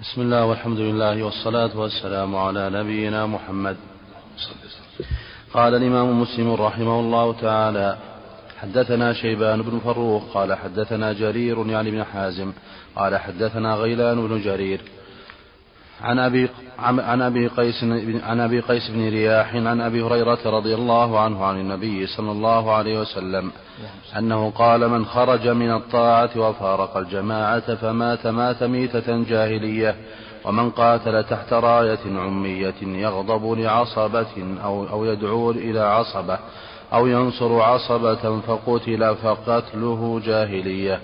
بسم الله والحمد لله والصلاة والسلام على نبينا محمد. قال الإمام مسلم رحمه الله تعالى حدثنا شيبان بن فروخ قال حدثنا جرير يعني بن حازم قال حدثنا غيلان بن جرير عن أبي عن أبي قيس عن أبي قيس بن رياح عن أبي هريرة رضي الله عنه عن النبي صلى الله عليه وسلم أنه قال من خرج من الطاعة وفارق الجماعة فمات مات ميتة جاهلية ومن قاتل تحت راية عمية يغضب لعصبة أو أو يدعو إلى عصبة أو ينصر عصبة فقتل فقتله جاهلية.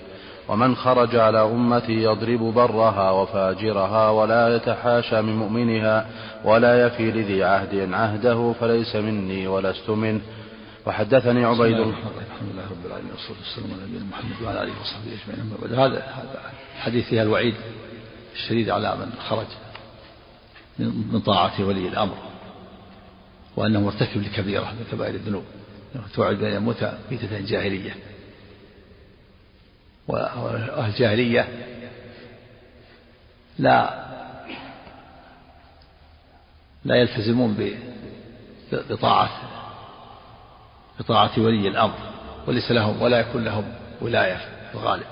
ومن خرج على أمتي يضرب برها وفاجرها ولا يتحاشى من مؤمنها ولا يفي لذي عهد عهده فليس مني ولست منه. وحدثني عبيد الله الحمد لله رب العالمين والصلاة والسلام على نبينا محمد وعلى آله وصحبه أجمعين أما بعد. هذا الحديث فيها الوعيد الشديد على من خرج من طاعة ولي الأمر وأنه مرتكب لكبيرة من كبائر الذنوب توعد بأن يموت ميتة جاهلية. وأهل الجاهلية لا لا يلتزمون بطاعة بطاعة ولي الأمر وليس لهم ولا يكون لهم ولاية في الغالب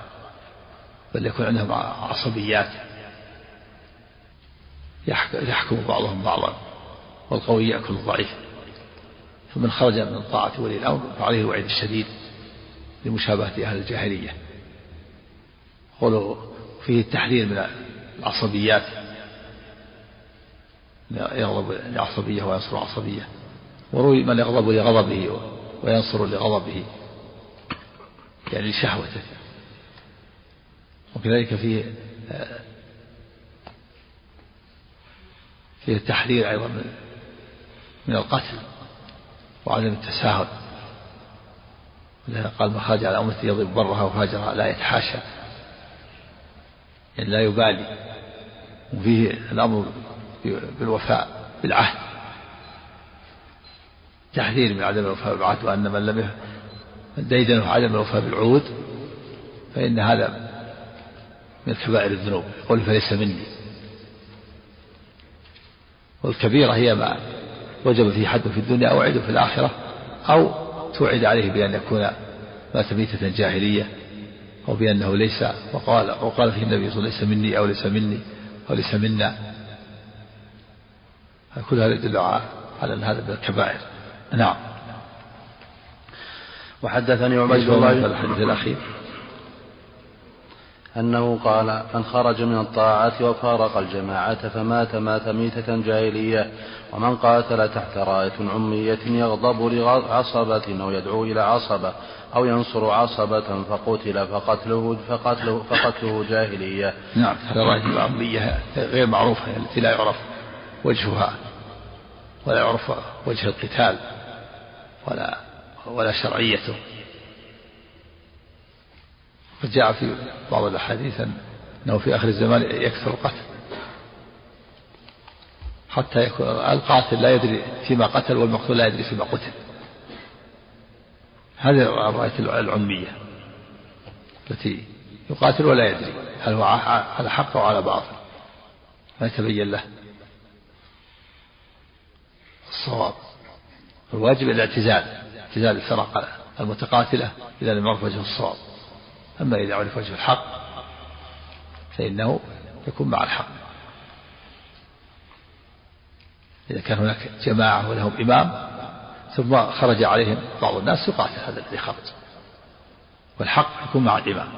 بل يكون عندهم عصبيات. يحكم بعضهم بعضا والقوي يأكل الضعيف. فمن خرج من طاعة ولي الأمر فعليه الوعيد الشديد لمشابهة أهل الجاهلية. قوله فيه التحذير من العصبيات. يغضب لعصبية وينصر عصبية. وروي من يغضب لغضبه وينصر لغضبه. يعني لشهوته. وكذلك فيه فيه التحذير أيضا من من القتل وعدم التساهل. قال ما خرج على أمتي يضرب برها وفاجرها لا يتحاشى. يعني لا يبالي. وفيه الأمر بالوفاء بالعهد. تحذير من عدم الوفاء بالعهد وأن من لم ديدنه عدم الوفاء بالعهود فإن هذا من كبائر الذنوب. يقول فليس مني. والكبيرة هي ما وجب فيه حد في الدنيا أو عيد في الآخرة أو توعد عليه بأن يكون مات ميتة جاهلية. أو بأنه ليس وقال وقال فيه النبي صلى الله عليه وسلم ليس مني أو ليس مني أو ليس منا. كل هذا يدل على أن هذا من الكبائر. نعم. وحدثني عبيد الله الحديث الأخير؟ أنه قال من خرج من الطاعة وفارق الجماعة فمات مات ميتة جاهلية ومن قاتل تحت راية عمية يغضب لعصبة أو يدعو إلى عصبة أو ينصر عصبة فقتل فقتله فقتله فقتله جاهلية. نعم هذا راية العمية غير معروفة التي لا يعرف وجهها ولا يعرف وجه القتال ولا ولا شرعيته فجاء في بعض الأحاديث أنه في آخر الزمان يكثر القتل. حتى يكون القاتل لا يدري فيما قتل والمقتول لا يدري فيما قتل. هذه الراية العلمية التي يقاتل ولا يدري هل هو على حق أو على باطل. ما يتبين له الصواب. الواجب الاعتزال اعتزال الفرق المتقاتلة إذا لم يعرف وجه الصواب. أما إذا عرف وجه الحق فإنه يكون مع الحق. إذا كان هناك جماعة ولهم إمام ثم خرج عليهم بعض الناس يقاتل هذا الذي خرج. والحق يكون مع الإمام.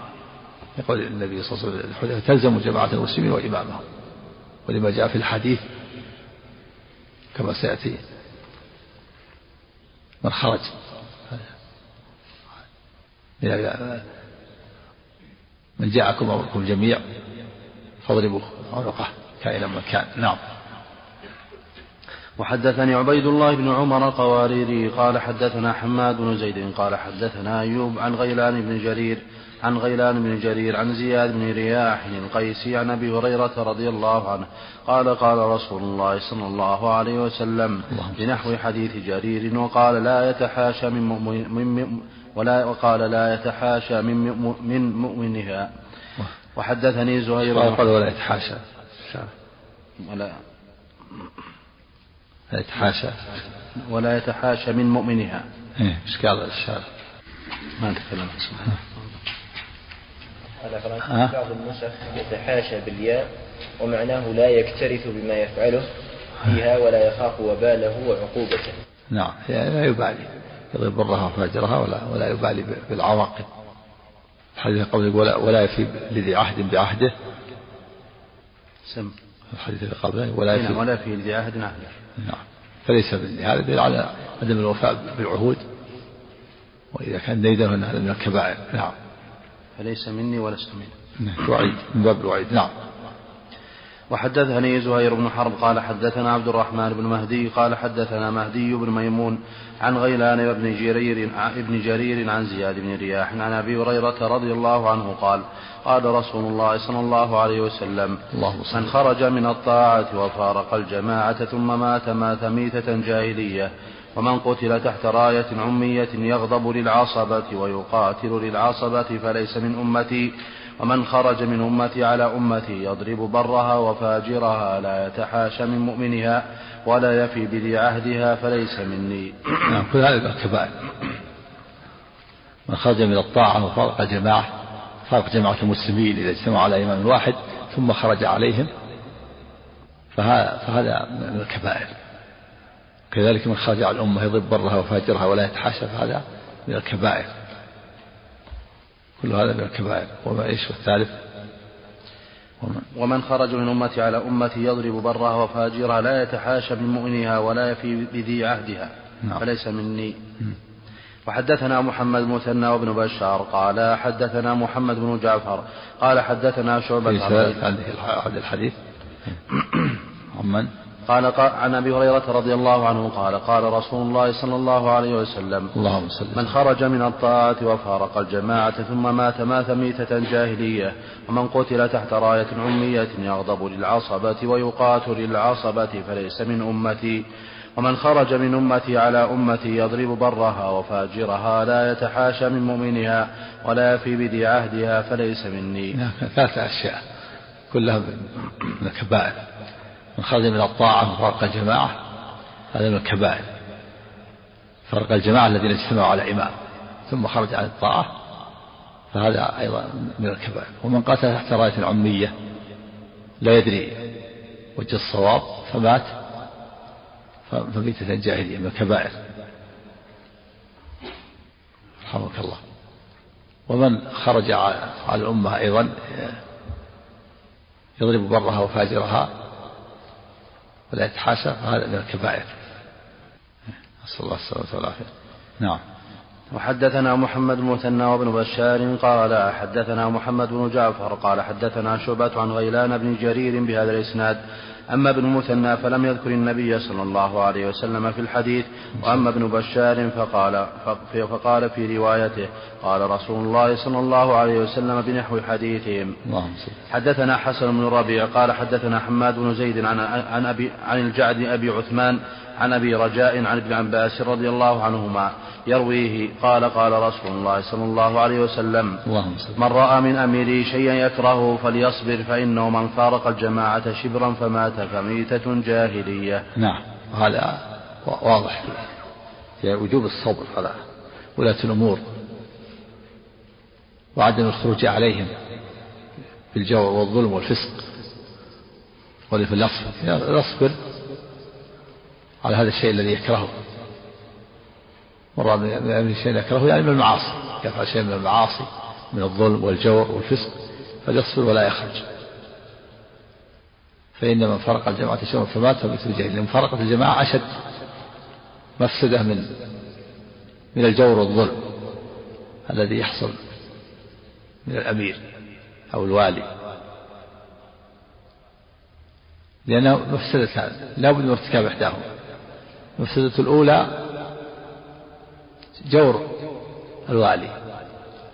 يقول النبي صلى الله عليه وسلم تلزم جماعة المسلمين وإمامهم. ولما جاء في الحديث كما سيأتي من خرج. من جاءكم أمركم الجميع فاضربوا عنقه كائنا من كان. نعم. وحدثني عبيد الله بن عمر القواريري قال حدثنا حماد بن زيد قال حدثنا أيوب عن غيلان بن جرير عن غيلان بن جرير عن زياد بن رياح القيسي عن أبي هريرة رضي الله عنه قال قال رسول الله صلى الله عليه وسلم بنحو حديث جرير وقال لا يتحاشى من, مؤمن من ولا وقال لا يتحاشى من من مؤمنها. وحدثني زهير قال ولا يتحاشى. ولا. لا يتحاشى. ولا يتحاشى من مؤمنها. إيه إيش قال الشارع ما اسمه هذا بعض النسخ يتحاشى بالياء ومعناه لا يكترث بما يفعله فيها ولا يخاف وباله وعقوبته. نعم لا يبالي. يضرب برها وفاجرها ولا ولا يبالي بالعواقب. الحديث قبل ولا ولا يفي لذي عهد بعهده. سم. الحديث اللي قبله ولا نعم يفي ولا في ذي عهد عهده نعم. فليس هذا دليل على عدم الوفاء بالعهود. وإذا كان ديدا من الكبائر. نعم. فليس مني ولست منه. نعم. وعيد من باب الوعيد. نعم. وحدثني زهير بن حرب قال حدثنا عبد الرحمن بن مهدي قال حدثنا مهدي بن ميمون عن غيلان بن جرير ابن جرير عن زياد بن رياح عن أبي هريرة رضي الله عنه قال قال رسول الله صلى الله عليه وسلم اللهم صل من خرج من الطاعة وفارق الجماعة ثم مات مات ميتة جاهلية ومن قتل تحت راية عمية يغضب للعصبة ويقاتل للعصبة فليس من أمتي ومن خرج من أمتي على أمتي يضرب برها وفاجرها لا يتحاشى من مؤمنها ولا يفي بذي عهدها فليس مني. نعم كل هذا الكبائر من خرج من الطاعة وفارق الجماعة فارق جماعة المسلمين إذا اجتمعوا على إمام واحد ثم خرج عليهم فهذا, فهذا من الكبائر. كذلك من خرج على الأمة يضرب برها وفاجرها ولا يتحاشى فهذا من الكبائر. كل هذا من الكبائر. وما إيش والثالث ومن, ومن خرج من أمتي على أمتي يضرب برها وفاجرها لا يتحاشى من مؤمنها ولا يفي بذي عهدها نعم. فليس مني. وحدثنا محمد مثنى وابن بشار قال حدثنا محمد بن جعفر قال حدثنا شعبة عن هذا الحديث. عمن؟ قال عن أبي هريرة رضي الله عنه قال قال رسول الله صلى الله عليه وسلم اللهم صل من خرج من الطاعة وفارق الجماعة ثم مات مات ميتة جاهلية ومن قتل تحت راية عمية يغضب للعصبة ويقاتل للعصبة فليس من أمتي ومن خرج من أمتي على أمتي يضرب برها وفاجرها لا يتحاشى من مؤمنها ولا يفي بذي عهدها فليس مني. ثلاثة أشياء كلها من الكبائر. من خرج من الطاعة وفرق الجماعة هذا من الكبائر. فرق الجماعة الذين اجتمعوا على إمام ثم خرج عن الطاعة فهذا أيضا من الكبائر. ومن قاتل تحت راية العمية لا يدري وجه الصواب فمات فميتة جاهلية من الكبائر. رحمك الله. ومن خرج على الأمة أيضا يضرب برها وفاجرها ولا يتحاشى فهذا من الكبائر. نسأل الله السلامة والعافية. نعم. وحدثنا محمد بن مثنى وابن بشار قال حدثنا محمد بن جعفر قال حدثنا شعبة عن غيلان بن جرير بهذا الإسناد أما ابن مثنى فلم يذكر النبي صلى الله عليه وسلم في الحديث وأما ابن بشار فقال فقال في روايته قال رسول الله صلى الله عليه وسلم بنحو حديثهم. حدثنا حسن بن الربيع قال حدثنا حماد بن زيد عن عن أبي عن الجعد أبي عثمان عن أبي رجاء عن ابن عباس رضي الله عنهما يرويه قال قال رسول الله صلى الله عليه وسلم من رأى من اميره شيئا يكرهه فليصبر فإنه من فارق الجماعة شبرا فمات فميتة جاهلية. نعم هذا واضح. في وجوب الصبر على ولاة الأمور. وعدم الخروج عليهم بالجور والظلم والفسق وليصبر على هذا الشيء الذي يكرهه. مراد من الشيء يكرهه يعني من المعاصي. يفعل شيء من المعاصي من الظلم والجور والفسق فليصبر ولا يخرج. فإن من فرق الجماعة شيئا فمات فمثل الجاهل. مفارقة الجماعة أشد. مفسدة من من الجور والظلم الذي يحصل من الأمير أو الوالي. لأنه مفسدتان لا بد من ارتكاب إحداهما. المفسدة الأولى جور الوالي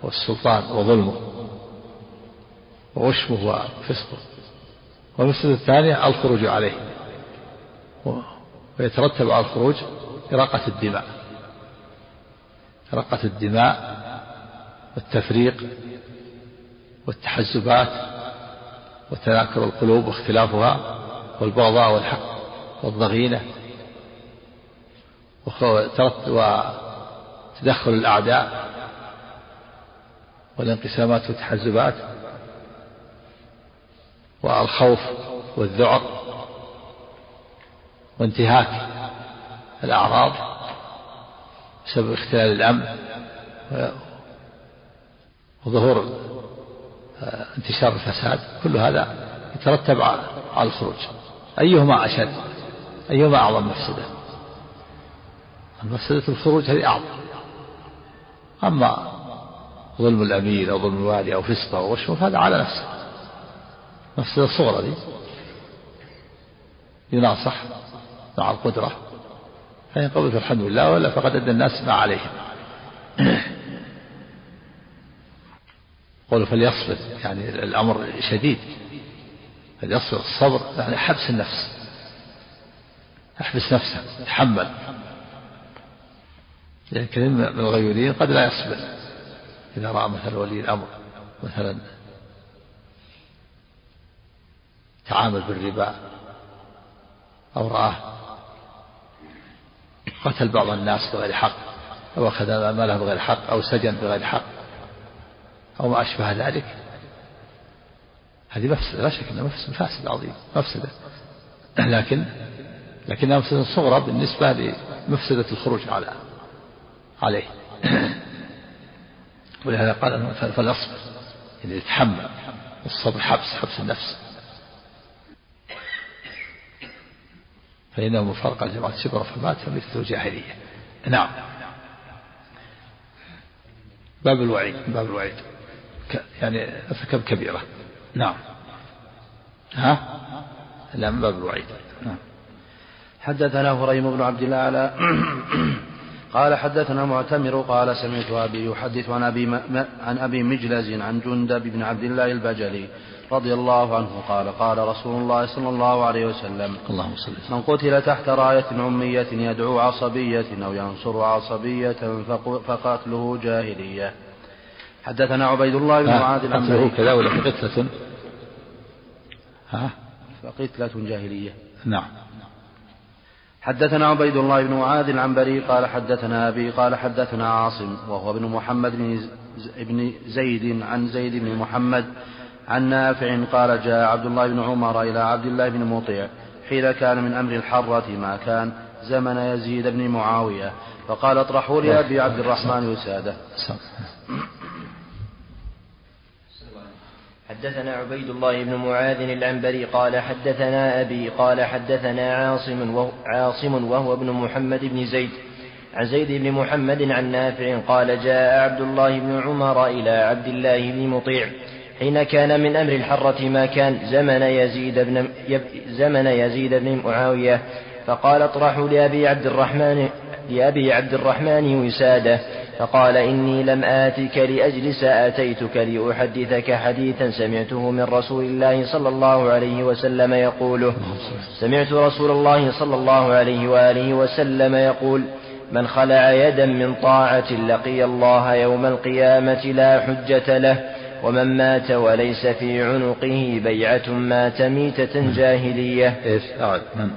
والسلطان وظلمه وغشمه وفسقه. والمفسدة الثانية الخروج عليه. ويترتب على الخروج إراقة الدماء. إراقة الدماء والتفريق والتحزبات وتناكر القلوب واختلافها والبغضاء والحق والضغينة وتدخل الأعداء والانقسامات والتحزبات والخوف والذعر وانتهاك الأعراض بسبب اختلال الأمن وظهور آه، انتشار الفساد كل هذا يترتب على الخروج. أيهما أشد؟ أيهما أعظم مفسدة؟ مفسدة الخروج هذه أعظم. أما ظلم الأمير أو ظلم الوالي أو فسقه أو غشه هذا على نفسه. مفسدة صغرى دي يناصح مع القدرة فإن قبل فالحمد لله ولا فقد أدى الناس ما عليهم. قولوا فليصبر يعني الأمر شديد. فليصبر الصبر يعني حبس النفس. احبس نفسك تحمل. لأن كثير من الغيورين قد لا يصبر إذا رأى مثلا ولي الأمر مثلا تعامل بالربا أو رآه قتل بعض الناس بغير حق أو أخذ ماله بغير حق أو سجن بغير حق أو ما أشبه ذلك. هذه مفسدة لا شك أنها مفسدة فاسد عظيم مفسدة. لكن لكنها مفسدة صغرى بالنسبة لمفسدة الخروج على عليه. ولهذا قال فليصبر يعني يتحمل الصبر حبس حبس النفس. فإنه مفارقة لجماعة شبر فمات فمثله جاهلية نعم. باب الوعيد باب الوعيد. يعني ارتكب كبيرة. نعم. ها؟ لا من باب الوعيد. نعم. حدثنا هريم بن عبد الأعلى قال حدثنا معتمر قال سمعت أبي يحدث عن أبي, عن أبي مجلز عن جندب بن عبد الله البجلي رضي الله عنه قال قال رسول الله صلى الله عليه وسلم اللهم صل من قتل تحت راية عمية يدعو عصبية أو ينصر عصبية فقتله جاهلية. حدثنا عبيد الله بن معاذ العنبري كذا ولا قتلة ها؟ فقتلة جاهلية. نعم. حدثنا عبيد الله بن معاذ العنبري قال حدثنا أبي قال حدثنا عاصم وهو ابن محمد بن زيد عن زيد بن محمد عن نافع قال جاء عبد الله بن عمر إلى عبد الله بن مطيع حين كان من أمر الحرة ما كان زمن يزيد بن معاوية فقال اطرحوا لأبي عبد الرحمن وسادة. حدثنا عبيد الله بن معاذ العنبري قال حدثنا أبي قال حدثنا عاصم وهو, عاصم وهو ابن محمد بن زيد عن زيد بن محمد عن نافع قال جاء عبد الله بن عمر إلى عبد الله بن مطيع حين كان من أمر الحرة ما كان زمن يزيد بن زمن يزيد بن معاوية فقال اطرحوا لأبي عبد الرحمن لأبي عبد الرحمن وسادة فقال إني لم آتك لأجلس آتيتك لأحدثك حديثا سمعته من رسول الله صلى الله عليه وسلم يقوله. سمعت رسول الله صلى الله عليه وآله وسلم يقول من خلع يدا من طاعة لقي الله يوم القيامة لا حجة له ومن مات وليس في عنقه بيعة مات ميتة جاهلية. إيش؟ أعد. من؟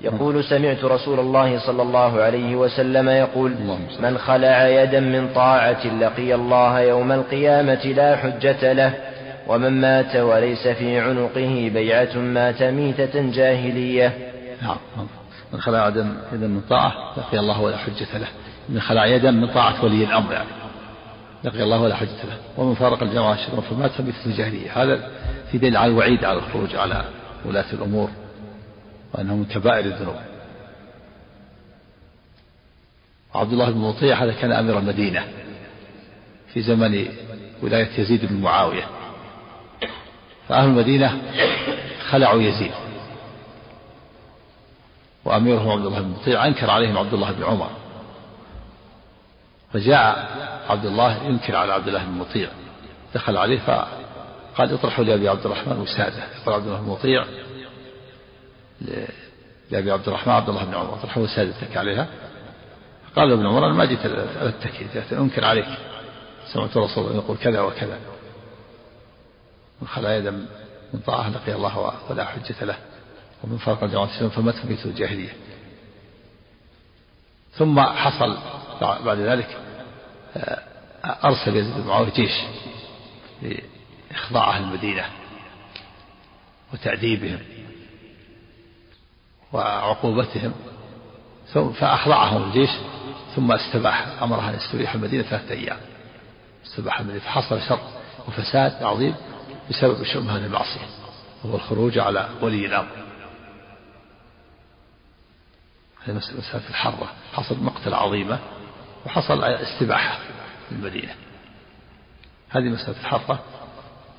يقول سمعت رسول الله صلى الله عليه وسلم يقول من خلع يدا من طاعة لقي الله يوم القيامة لا حجة له ومن مات وليس في عنقه بيعة مات ميتة جاهلية. نعم. من خلع يدا من طاعة لقي الله ولا حجة له. من خلع يدا من طاعة ولي الأمر يعني لقي الله ولا حجة له. ومن فارق الجماعة الشر فمات فمثل الجاهلية هذا في دليل على الوعيد على الخروج على ولاة الأمور. وأنه من كبائر الذنوب عبد الله بن مطيع هذا كان أمير المدينة في زمن ولاية يزيد بن معاوية. فأهل المدينة خلعوا يزيد. وأميرهم عبد الله بن مطيع أنكر عليهم عبد الله بن عمر. فجاء عبد الله ينكر على عبد الله بن مطيع. دخل عليه فقال اطرحوا لأبي عبد الرحمن وسادة يقول عبد الله بن مطيع لأبي عبد الرحمن عبد الله بن عمر اطرحوا سادتك عليها. قال ابن عمر أنا ما جيت أتكي جئت أنكر عليك. سمعت رسول الله يقول كذا وكذا. من خلا يدا من طاعة لقي الله ولا حجة له. ومن فرق الجماعة فمات ميت الجاهلية. ثم حصل بعد ذلك آه، أرسل يزيد بن معاوية جيش لإخضاع أهل المدينة وتأديبهم. وعقوبتهم فأخضعهم الجيش ثم استباح أمرها أن يستبيح المدينة ثلاثة أيام. استباح المدينة فحصل شر وفساد عظيم بسبب هذه المعصية وهو الخروج على ولي الأمر. هذه مسألة الحرة. حصل مقتلة عظيمة وحصل استباحة المدينة هذه مسألة الحرة.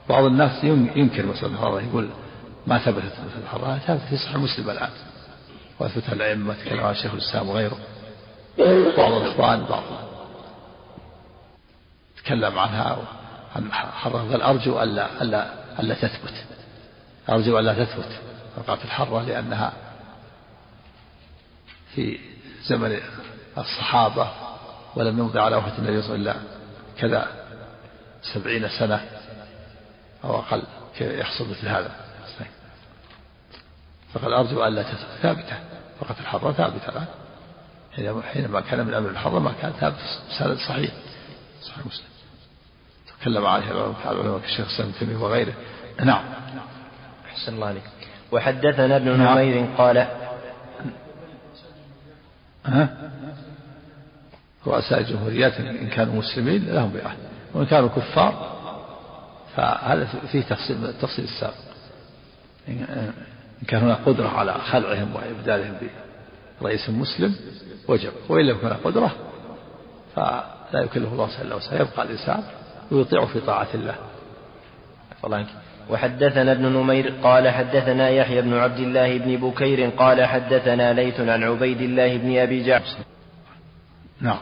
بعض الناس ينكر مسألة الحرة يقول ما ثبتت مسألة الحرة. ثبتت في صحيح مسلم الآن. وأثبتها الأئمة تكلم عن شيخ الإسلام وغيره بعض الإخوان بعض تكلم عنها عن حرة قال أرجو ألا ألا ألا تثبت. أرجو ألا تثبت وقعت الحرة لأنها في زمن الصحابة ولم يمضي على وفاة النبي صلى الله عليه وسلم كذا سبعين سنة أو أقل يحصل مثل هذا. فقال أرجو ألا تثبت. ثابتة. وقت الحرة ثابتة الآن. حينما كان من أمر الحرة ما كان ثابت. سند صحيح. صحيح مسلم. تكلم عليه العلماء كالشيخ سلم تيمية وغيره. نعم. أحسن الله عليك. وحدثنا ابن نعم. نمير قال ها؟ رؤساء الجمهوريات إن كانوا مسلمين لهم بيعة وإن كانوا كفار فهذا فيه تفصيل التفصيل السابق. إن كان هناك قدرة على خلعهم وإبدالهم برئيس مسلم وجب. وإن لم يكن قدرة فلا يكلف الله إلا وسعه يبقى الإنسان ويطيع في طاعة الله. وحدثنا ابن نمير قال حدثنا يحيى بن عبد الله بن بكير قال حدثنا ليث عن عبيد الله بن أبي جعفر. نعم.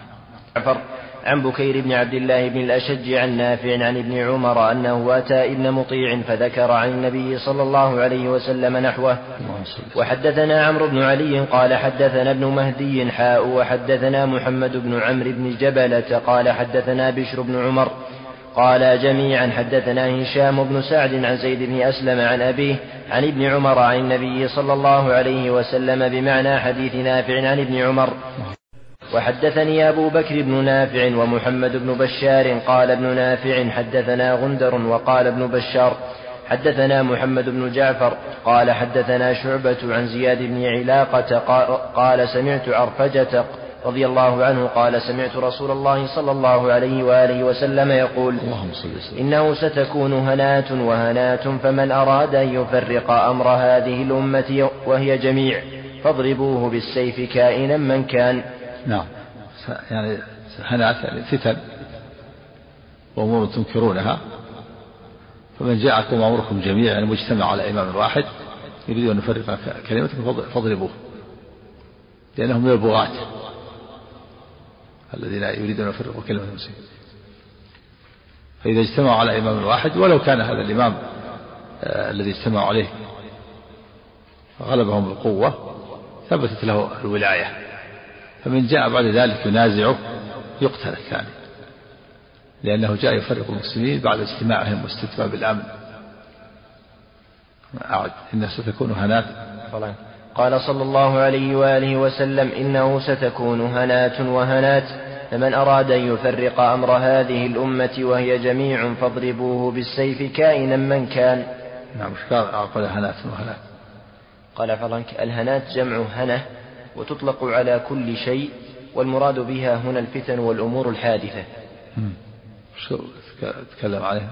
جعفر عن بكير بن عبد الله بن الأشج عن نافع عن ابن عمر أنه أتى ابن مطيع فذكر عن النبي صلى الله عليه وسلم نحوه. وحدثنا عمرو بن علي قال حدثنا ابن مهدي حاء وحدثنا محمد بن عمرو بن جبلة قال حدثنا بشر بن عمر قال جميعا حدثنا هشام بن سعد عن زيد بن أسلم عن أبيه عن ابن عمر عن النبي صلى الله عليه وسلم بمعنى حديث نافع عن ابن عمر. وحدثني أبو بكر بن نافع ومحمد بن بشار قال ابن نافع حدثنا غندر وقال ابن بشار حدثنا محمد بن جعفر قال حدثنا شعبة عن زياد بن علاقة قال سمعت عرفجة رضي الله عنه قال سمعت رسول الله صلى الله عليه وآله وسلم يقول إنه ستكون هنات وهنات فمن أراد أن يفرق أمر هذه الأمة وهي جميع فاضربوه بالسيف كائنا من كان نعم. يعني هنات فتن وأمور تنكرونها. فمن جاءكم أمركم جميعا يعني مجتمع على إمام واحد يريد أن يفرق كلمتكم فاضربوه. لأنهم من البغاة الذين يريدون أن يفرقوا كلمة المسلمين. فإذا اجتمعوا على إمام واحد ولو كان هذا الإمام آه الذي اجتمعوا عليه غلبهم بالقوة ثبتت له الولاية. فمن جاء بعد ذلك ينازعه يقتل الثاني لأنه جاء يفرق المسلمين بعد اجتماعهم واستتباب الأمن أعد. إنها ستكون هنات قال صلى الله عليه وآله وسلم إنه ستكون هنات وهنات. فمن أراد أن يفرق أمر هذه الأمة وهي جميع فاضربوه بالسيف كائنا من كان. نعم قال؟ هنات وهنات. قال فضلك الهنات جمع هنة. وتطلق على كل شيء والمراد بها هنا الفتن والأمور الحادثة. شو تكلم عليها؟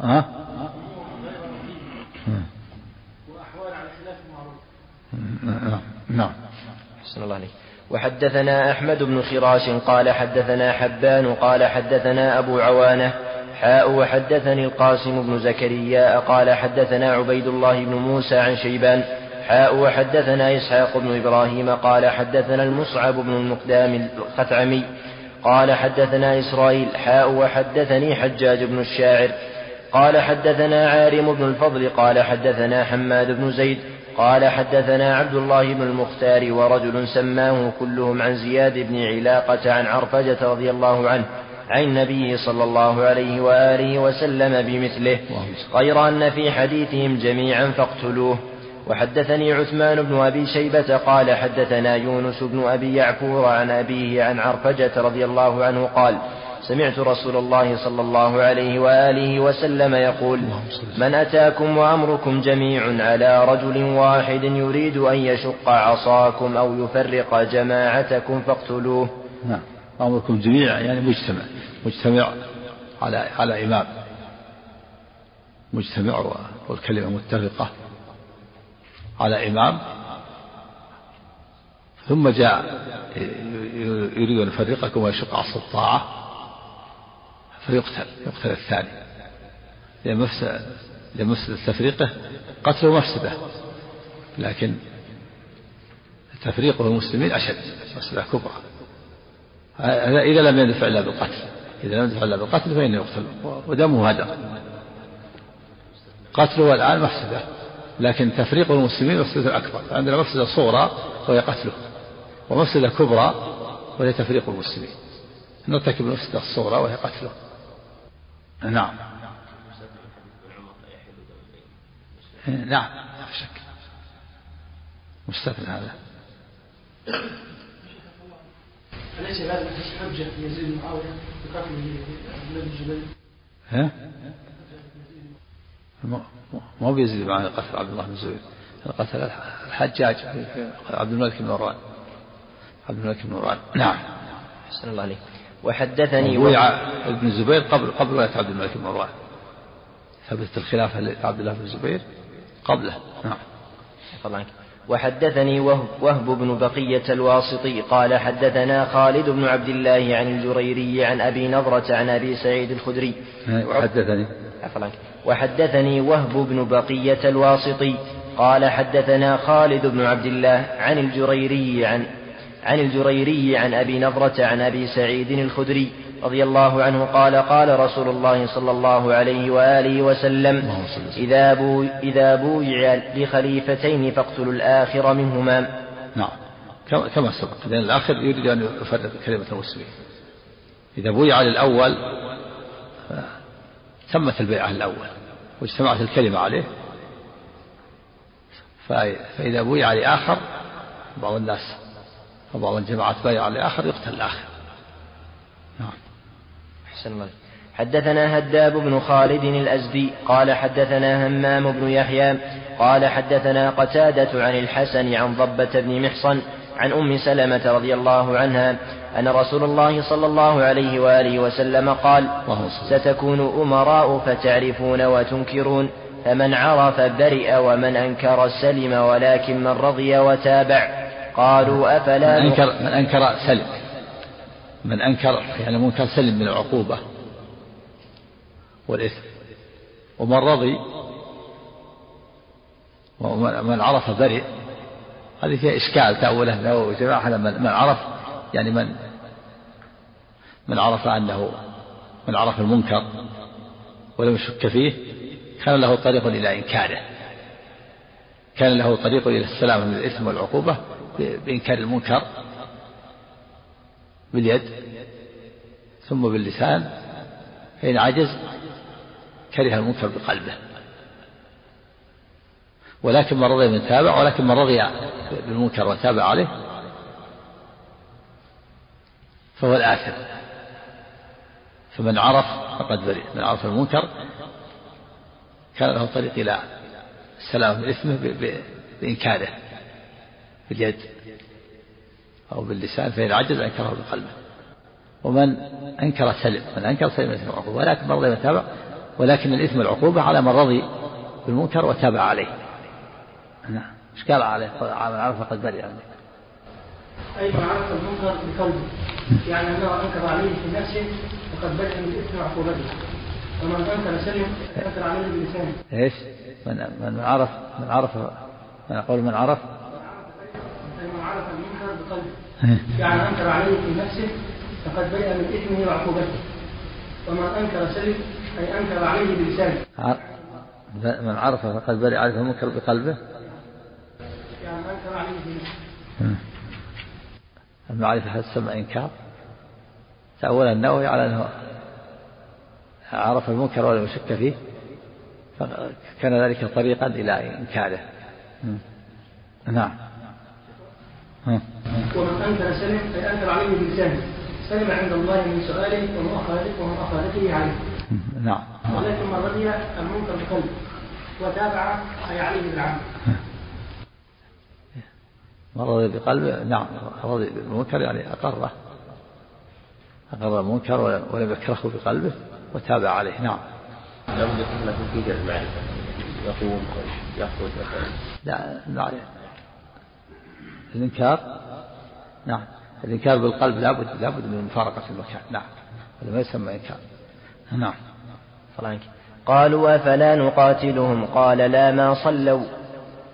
ها؟ نعم نعم. حسن الله عليك. وحدثنا أحمد بن خراش قال حدثنا حبان قال حدثنا أبو عوانة حاء وحدثني القاسم بن زكريا قال حدثنا عبيد الله بن موسى عن شيبان حاء وحدثنا إسحاق بن إبراهيم قال حدثنا المصعب بن المقدام الخثعمي قال حدثنا إسرائيل حاء وحدثني حجاج بن الشاعر قال حدثنا عارم بن الفضل قال حدثنا حماد بن زيد قال حدثنا عبد الله بن المختار ورجل سماه كلهم عن زياد بن علاقة عن عرفجة رضي الله عنه عن النبي صلى الله عليه وآله وسلم بمثله. غير أن في حديثهم جميعا فاقتلوه. وحدثني عثمان بن أبي شيبة قال حدثنا يونس بن أبي يعفور عن أبيه عن عرفجة رضي الله عنه قال سمعت رسول الله صلى الله عليه وآله وسلم يقول من أتاكم وأمركم جميع على رجل واحد يريد أن يشق عصاكم أو يفرق جماعتكم فاقتلوه. نعم. أمركم جميع يعني مجتمع. مجتمع على على إمام. مجتمع والكلمة متفقة. على إمام. ثم جاء يريد أن يفرقكم ويشق عصا الطاعة. فيقتل يقتل الثاني. لمفسدة تفريقه قتله مفسدة. لكن تفريقه المسلمين أشد مفسدة كبرى. إذا لم يدفع إلا بالقتل. إذا لم يدفع إلا بالقتل فإنه يقتل. ودمه هدر قتله الآن مفسدة. لكن تفريق المسلمين مفسدة أكبر عندنا مفسدة صغرى وهي قتله ومفسدة كبرى وهي تفريق المسلمين. نرتكب المفسدة الصغرى وهي قتله. نعم. نعم لا شك. مستثنى هذا. أليس هذا حجة يزيد معاوية بقتل عبد الله بن الزبير؟ ها؟ ما هو بيزيد معاوية قتل عبد الله بن الزبير قتل الحجاج عبد الملك بن مروان عبد الملك بن مروان نعم. أحسن الله عليك. وحدثني وقع ابن الزبير قبل قبل ولاية عبد الملك بن مروان ثبت الخلافة لعبد الله بن الزبير قبله. نعم. طبعا وحدثني وهب, وهب بن بقية الواسطي قال حدثنا خالد بن عبد الله عن الجريري عن أبي نضرة عن أبي سعيد الخدري. وحدثني وحدثني وهب بن بقية الواسطي قال حدثنا خالد بن عبد الله عن الجريري عن عن الجريري عن أبي نضرة عن أبي سعيد الخدري رضي الله عنه قال قال رسول الله صلى الله عليه وآله وسلم إذا, بو إذا بويع لخليفتين فاقتلوا الآخر منهما. نعم. كما سبق. لأن الآخر يريد أن يفرق كلمة المسلمين إذا بويع للأول تمت البيعة الأول واجتمعت الكلمة عليه فإذا بويع لآخر بعض الناس وبعض الجماعات بايع لآخر يقتل الآخر. نعم. الله حدثنا هداب بن خالد الأزدي قال حدثنا همام بن يحيى قال حدثنا قتادة عن الحسن عن ضبة بن محصن عن أم سلمة رضي الله عنها أن رسول الله صلى الله عليه وآله وسلم قال ستكون أمراء فتعرفون وتنكرون فمن عرف برئ ومن أنكر سلم ولكن من رضي وتابع. قالوا أفلا من أنكر, من أنكر سلم. من أنكر يعني منكر سلم من العقوبة والإثم. ومن رضي ومن عرف برئ هذه فيها إشكال تأوله له من عرف يعني من من عرف أنه من عرف المنكر ولم يشك فيه كان له طريق إلى إنكاره. كان له طريق إلى السلامة من الإثم والعقوبة بإنكار المنكر. باليد ثم باللسان فإن عجز كره المنكر بقلبه. ولكن من رضي من تابع ولكن من رضي بالمنكر وتابع عليه فهو الآثم. فمن عرف فقد برئ من عرف المنكر كان له طريق إلى السلام من إثمه بإنكاره باليد. أو باللسان فإن عجز أنكره بقلبه. ومن أنكر سلم من أنكر سلم الإثم العقوبة ولكن من رضي وتابع ولكن الإثم العقوبة على من رضي بالمنكر وتابع عليه. نعم. إيش قال عليه؟ من عرف فقد برئ. أي من عرف المنكر بقلبه. يعني أنه أنكر عليه في نفسه فقد برئ من الإثم وعقوبته. ومن أنكر سلم أنكر عليه بلسانه. إيش؟ من من عرف من عرف من أقول من عرف؟ عرف المنكر بقلبه يعني أنكر عليه في نفسه فقد برئ من إثمه وعقوبته. ومن أنكر سلم أي أنكر عليه بلسانه. من عرف فقد برئ عليه المنكر بقلبه؟ يعني أنكر عليه نفسه. المعرفة هل تسمى إنكار؟ تأول النووي على أنه عرف المنكر ولم يشك فيه فكان ذلك طريقا إلى إنكاره. نعم. ومن أنكر سلم أي أنكر عليه بلسانه. سلم عند الله من سؤاله ومؤاخذته عليه. نعم. ولكن من رضي المنكر بقلبه. وتابع أي عليه بالعمل. من رضي بقلبه؟ نعم رضي بالمنكر يعني أقره. أقر المنكر ولم يكرهه بقلبه وتابع عليه. نعم. لابد يكون له في المعرفة يقوم يخرج لا لا الإنكار نعم. الإنكار بالقلب لابد لابد من مفارقة المكان نعم. هذا ما يسمى إنكار. نعم. فرانك قالوا أفلا نقاتلهم؟ قال لا ما صلوا.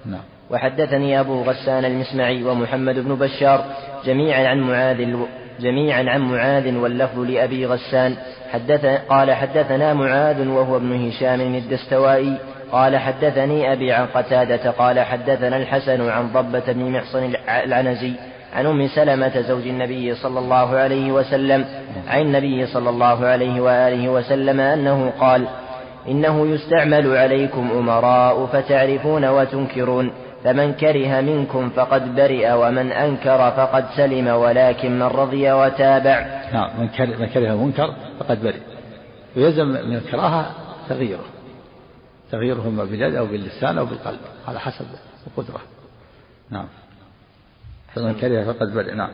نعم. وحدثني أبو غسان المسمعي ومحمد بن بشار جميعا عن معاذ جميعا عن معاذ واللفظ لأبي غسان. حدث قال حدثنا معاذ وهو ابن هشام الدستوائي. قال حدثني أبي عن قتادة. قال حدثنا الحسن عن ضبة بن محصن العنزي. عن أم سلمة زوج النبي صلى الله عليه وسلم عن النبي صلى الله عليه وآله وسلم أنه قال إنه يستعمل عليكم أمراء فتعرفون وتنكرون فمن كره منكم فقد برئ ومن أنكر فقد سلم ولكن من رضي وتابع. نعم من كره, من كره المنكر فقد برئ. ويلزم من الكراهة تغييره. تغييره إما باليد أو باللسان أو بالقلب على حسب القدرة. نعم. فمن كره فقد برئ نعم.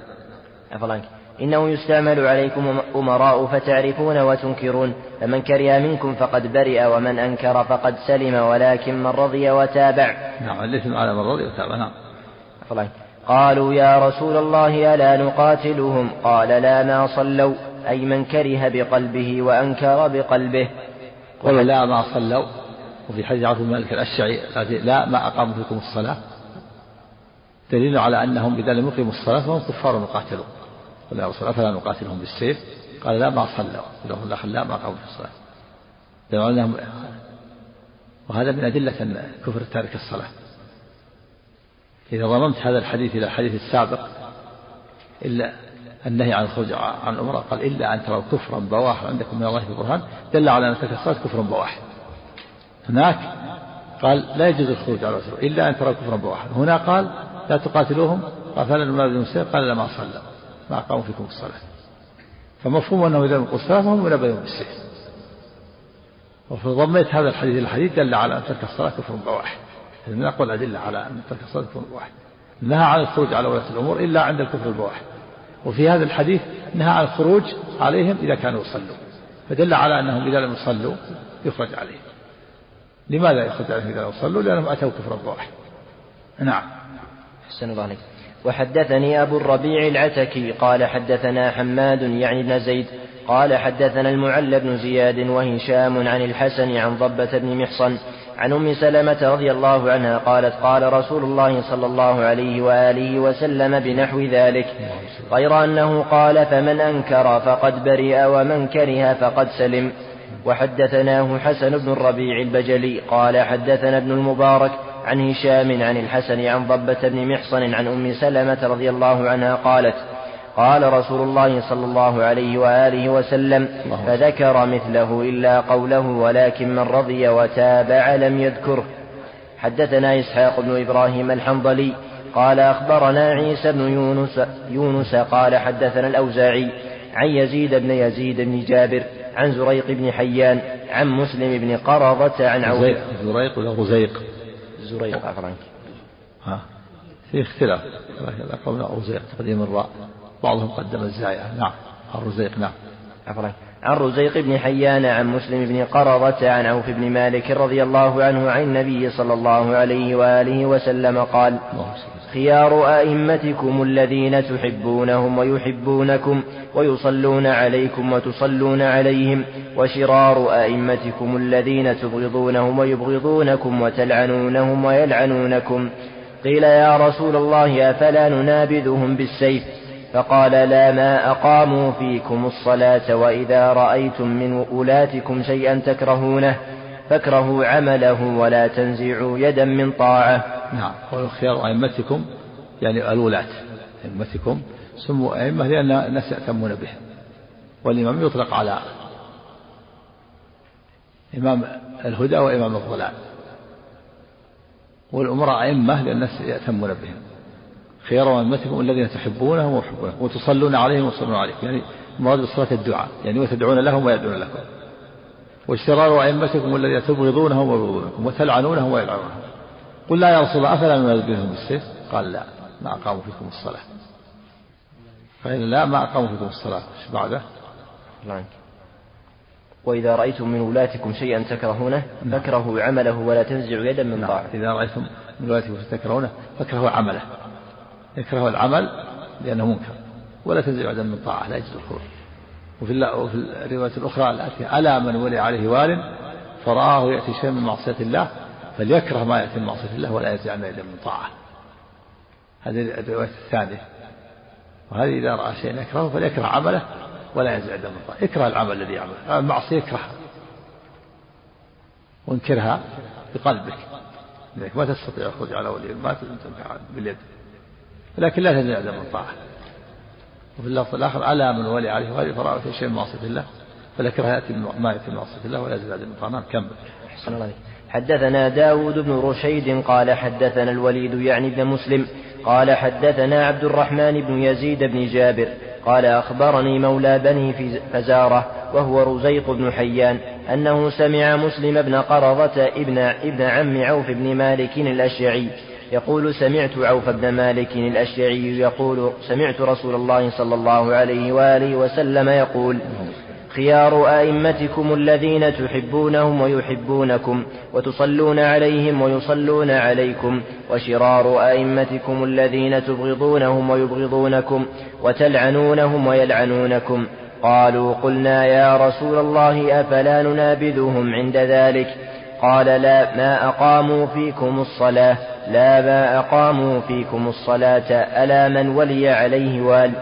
عفوا إنه يستعمل عليكم أمراء فتعرفون وتنكرون فمن كره منكم فقد برئ ومن أنكر فقد سلم ولكن من رضي وتابع. نعم الإثم على من رضي وتابع نعم. قالوا يا رسول الله ألا نقاتلهم؟ قال لا ما صلوا. أي من كره بقلبه وأنكر بقلبه. قالوا لا ما صلوا. وفي حديث عبد الملك الأشعري لا ما أقاموا فيكم الصلاة. دليل على أنهم إذا لم يقيموا الصلاة فهم كفار مقاتلون. قال يا رسول الله فلا نقاتلهم بالسيف؟ قال لا ما صلوا. لهم لا لا ما قاموا في الصلاة. أنهم وهذا من أدلة كفر تارك الصلاة. إذا ضممت هذا الحديث إلى الحديث السابق إلا النهي عن الخروج عن الأمراء قال إلا أن تروا كفرا بواحا عندكم من الله في برهان دل على أن ترك الصلاة كفر بواح هناك قال لا يجوز الخروج على الرسول إلا أن تروا كفرا بواحا هنا قال لا تقاتلوهم؟ قال فلا ننبذ قال لا ما صلى. ما أقاموا فيكم الصلاة. فمفهوم أنه إذا لم الصلاة فهم منبذون بالسيف وفي ضميت هذا الحديث الحديث دل على أن ترك الصلاة كفر بواح من أقوى الأدلة على أن ترك الصلاة كفر بواح نهى عن الخروج على ولاة الأمور إلا عند الكفر البواح وفي هذا الحديث نهى عن الخروج عليهم إذا كانوا يصلوا فدل على أنهم إذا لم يصلوا يخرج عليهم. لماذا يخرج عليهم إذا لم يصلوا؟ لأنهم أتوا كفر بواح نعم. أحسن الله عليك. وحدثني أبو الربيع العتكي قال حدثنا حماد يعني بن زيد قال حدثنا المعلى بن زياد وهشام عن الحسن عن ضبة بن محصن عن أم سلمة رضي الله عنها قالت قال رسول الله صلى الله عليه وآله وسلم بنحو ذلك غير أنه قال فمن أنكر فقد برئ ومن كره فقد سلم. وحدثناه حسن بن الربيع البجلي قال حدثنا ابن المبارك عن هشام عن الحسن عن ضبة بن محصن عن أم سلمة رضي الله عنها قالت قال رسول الله صلى الله عليه وآله وسلم فذكر مثله إلا قوله ولكن من رضي وتابع لم يذكره حدثنا إسحاق بن إبراهيم الحنظلي قال أخبرنا عيسى بن يونس, يونس قال حدثنا الأوزاعي عن يزيد بن يزيد بن جابر عن زريق بن حيان عن مسلم بن قرضة عن عوف. زريق ولا رزيق زريق عفوا ها؟ في اختلاف. قولنا رزيق تقديم الراء. بعضهم قدم الزايا نعم. الرزيق نعم. عفوا عن رزيق بن حيان عن مسلم بن قرضة عن عوف بن مالك رضي الله عنه عن النبي صلى الله عليه وآله وسلم قال خيار أئمتكم الذين تحبونهم ويحبونكم ويصلون عليكم وتصلون عليهم وشرار أئمتكم الذين تبغضونهم ويبغضونكم وتلعنونهم ويلعنونكم. قيل يا رسول الله أفلا ننابذهم بالسيف؟ فقال لا ما أقاموا فيكم الصلاة وإذا رأيتم من وولاتكم شيئا تكرهونه. فاكرهوا عمله ولا تنزعوا يدا من طاعة. نعم خيار أئمتكم يعني الولاة أئمتكم سموا أئمة لأن الناس يأتمون بهم والإمام يطلق على إمام الهدى وإمام الضلال. والأمراء أئمة لأن الناس يأتمون بهم خيار أئمتكم الذين تحبونهم ويحبونهم وتصلون عليهم ويصلون عليكم يعني مراد الصلاة الدعاء يعني وتدعون لهم ويدعون لكم. واشترار أئمتكم الذين تبغضونهم ويبغضونكم وتلعنونهم ويلعنونهم. قل لا يا رسول الله أفلا ننبههم بالسيف قال لا ما أقاموا فيكم الصلاة. فإن لا ما أقاموا فيكم الصلاة. إيش بعده؟ نعم. وإذا رأيتم من ولاتكم شيئا تكرهونه نعم. فاكرهوا عمله ولا تنزعوا يدا من نعم. طاعة إذا رأيتم من ولاتكم تكرهونه فاكرهوا عمله. يكره العمل لأنه منكر. ولا تنزعوا يدا من طاعة لا يجوز الخروج. وفي الرواية الأخرى الآتية ألا من ولي عليه وال فرآه يأتي شيئا من معصية الله فليكره ما يأتي من معصية الله ولا ينزعن يدا من طاعة. هذه الرواية الثانية. وهذه إذا رأى شيئا يكرهه فليكره عمله ولا يده من طاعة. يكره العمل الذي يعمله المعصية يكرهها. وانكرها بقلبك. لأنك ما تستطيع الخروج على ولي ما باليد. لكن لا يده من طاعة. وفي اللفظ الآخر ألا من ولي عليه وهذه فرأى في شيء من معصية الله فذكرها يأتي ما يأتي من معصية الله ولا يزال من نعم كمل. أحسن الله حدثنا داود بن رشيد قال حدثنا الوليد يعني ابن مسلم قال حدثنا عبد الرحمن بن يزيد بن جابر قال أخبرني مولى بني فزارة وهو رزيق بن حيان أنه سمع مسلم بن قرضة ابن, ابن عم عوف بن مالك الأشعري يقول سمعت عوف بن مالك الأشعري يقول سمعت رسول الله صلى الله عليه وآله وسلم يقول خيار أئمتكم الذين تحبونهم ويحبونكم وتصلون عليهم ويصلون عليكم وشرار أئمتكم الذين تبغضونهم ويبغضونكم وتلعنونهم ويلعنونكم قالوا قلنا يا رسول الله أفلا ننابذهم عند ذلك قال لا ما أقاموا فيكم الصلاة لا ما أقاموا فيكم الصلاة ألا من ولي عليه وال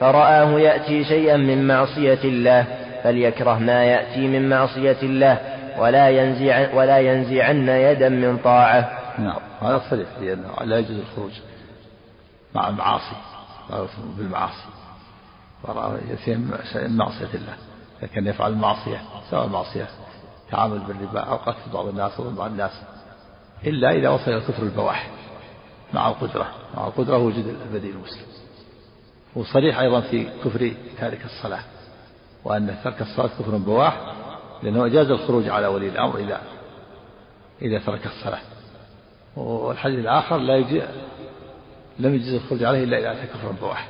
فرآه يأتي شيئا من معصية الله فليكره ما يأتي من معصية الله ولا ينزع ولا ينزعن يدا من طاعة. نعم هذا صريح لأنه لا يجوز الخروج مع المعاصي بالمعاصي يأتيهم شيء من معصية الله لكن يفعل المعصية سواء المعصية تعامل بالربا أو قتل بعض الناس أو بعض الناس إلا إذا وصل إلى كفر البواح مع القدرة مع القدرة وجود البديل المسلم. وصريح أيضا في كفر تارك الصلاة وأن ترك الصلاة كفر بواح لأنه أجاز الخروج على ولي الأمر إذا إذا ترك الصلاة. والحديث الآخر لا يجي لم يجوز الخروج عليه إلا إذا أتى كفر بواح.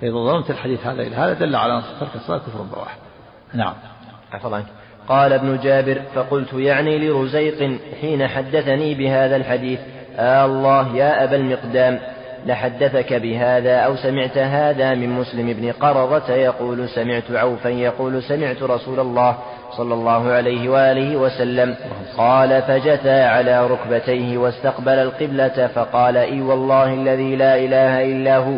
فإذا ضمنت الحديث هذا إلى هذا دل على أن ترك الصلاة كفر بواح. نعم. عفوا. قال ابن جابر فقلت يعني لرزيق حين حدثني بهذا الحديث آه الله يا أبا المقدام لحدثك بهذا أو سمعت هذا من مسلم بن قرضة يقول سمعت عوفا يقول سمعت رسول الله صلى الله عليه وآله وسلم قال فجثى على ركبتيه واستقبل القبلة فقال إي والله الذي لا إله إلا هو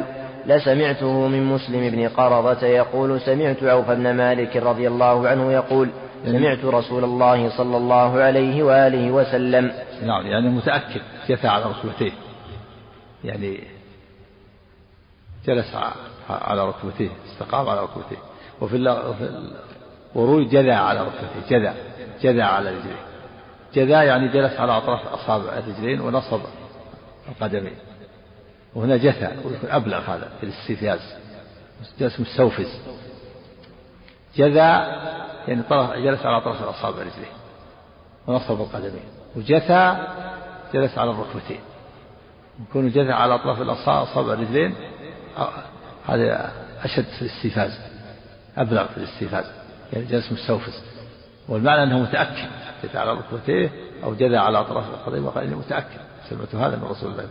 لسمعته من مسلم بن قرضة يقول سمعت عوف بن مالك رضي الله عنه يقول سمعت رسول الله صلى الله عليه وآله وسلم. نعم يعني متأكد جثى على ركبتيه. يعني جلس على ركبتيه استقام على ركبتيه. وفي وروي جذا على ركبتيه جذا جذا على رجليه. جذا يعني جلس على أطراف أصابع الرجلين ونصب القدمين. وهنا جثى ويكون أبلغ هذا في الاستفزاز جلس مستوفز. جذا يعني طرف جلس على أطراف الأصابع رجليه ونصب القدمين وجثى جلس على الركبتين. يكون جثى على أطراف الأصابع الرجلين هذا أشد في الاستيفاز أبلغ في الاستيفاز يعني جلس مستوفز. والمعنى أنه متأكد جثى على ركبتيه أو جذى على أطراف القدمين وقال إني متأكد. سمعت هذا من رسول الله.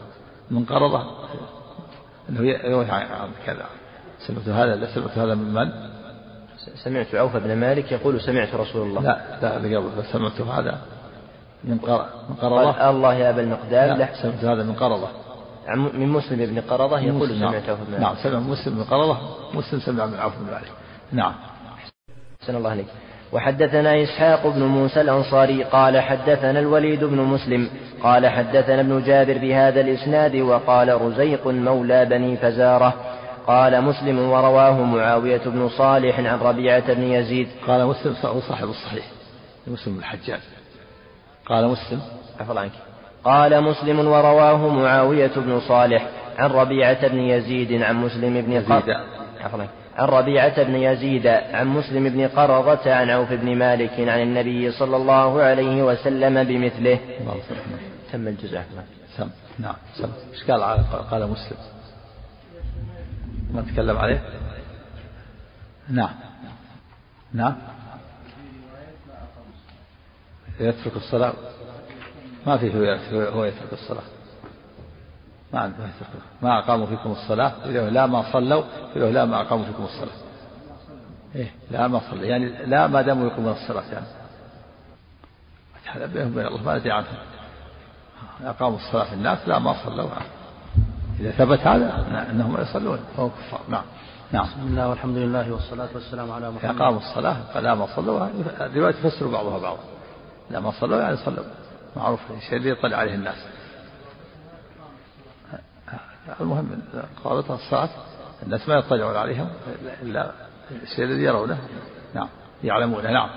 من قرضه أنه يروي عن كذا. سمعت هذا لا سمعت هذا من من؟ سمعت عوف بن مالك يقول سمعت رسول الله. لا لا قبل سمعت هذا من من قرضة. الله يا أبا المقدام لا سمعت هذا من قرضة. من مسلم بن قرضة يقول سمعت عوف بن مالك. نعم سمع مسلم بن قرضة مسلم سمع من عوف بن مالك. نعم. أحسن الله عليك وحدثنا إسحاق بن موسى الأنصاري قال حدثنا الوليد بن مسلم قال حدثنا ابن جابر بهذا الإسناد وقال رزيق مولى بني فزارة. قال مسلم ورواه معاوية بن صالح عن ربيعة بن يزيد. قال مسلم صاحب الصحيح. مسلم الحجاج. قال مسلم. عفوا عنك. قال مسلم ورواه معاوية بن صالح عن ربيعة بن يزيد عن مسلم بن عفوا عن ربيعة بن يزيد عن مسلم بن قرظة عن عوف بن مالك عن النبي صلى الله عليه وسلم بمثله. تم الجزء نعم سم. إيش قال قال مسلم؟ ما تكلم عليه؟ نعم. نعم. يترك الصلاة؟ ما فيه هو يترك الصلاة. ما عنده يترك. ما أقاموا فيكم الصلاة. لا ما صلوا لا ما أقاموا فيكم الصلاة. إيه لا ما صلوا. يعني لا ما داموا يقومون الصلاة يعني. هذا بينهم وبين الله ما ندري عنهم أقاموا الصلاة في الناس لا ما صلوا. إذا ثبت هذا أنهم لا يصلون. فهم كفار نعم. نعم. بسم الله والحمد لله والصلاة والسلام على محمد. أقاموا الصلاة فلا ما صلوا. الرواية تفسر بعضها بعضا لا ما صلوا يعني صلوا. معروف الشيء اللي يطلع عليه الناس. المهم قالتها الصلاة الناس ما يطلعون عليهم إلا الشيء الذي يرونه. نعم يعلمونه. نعم.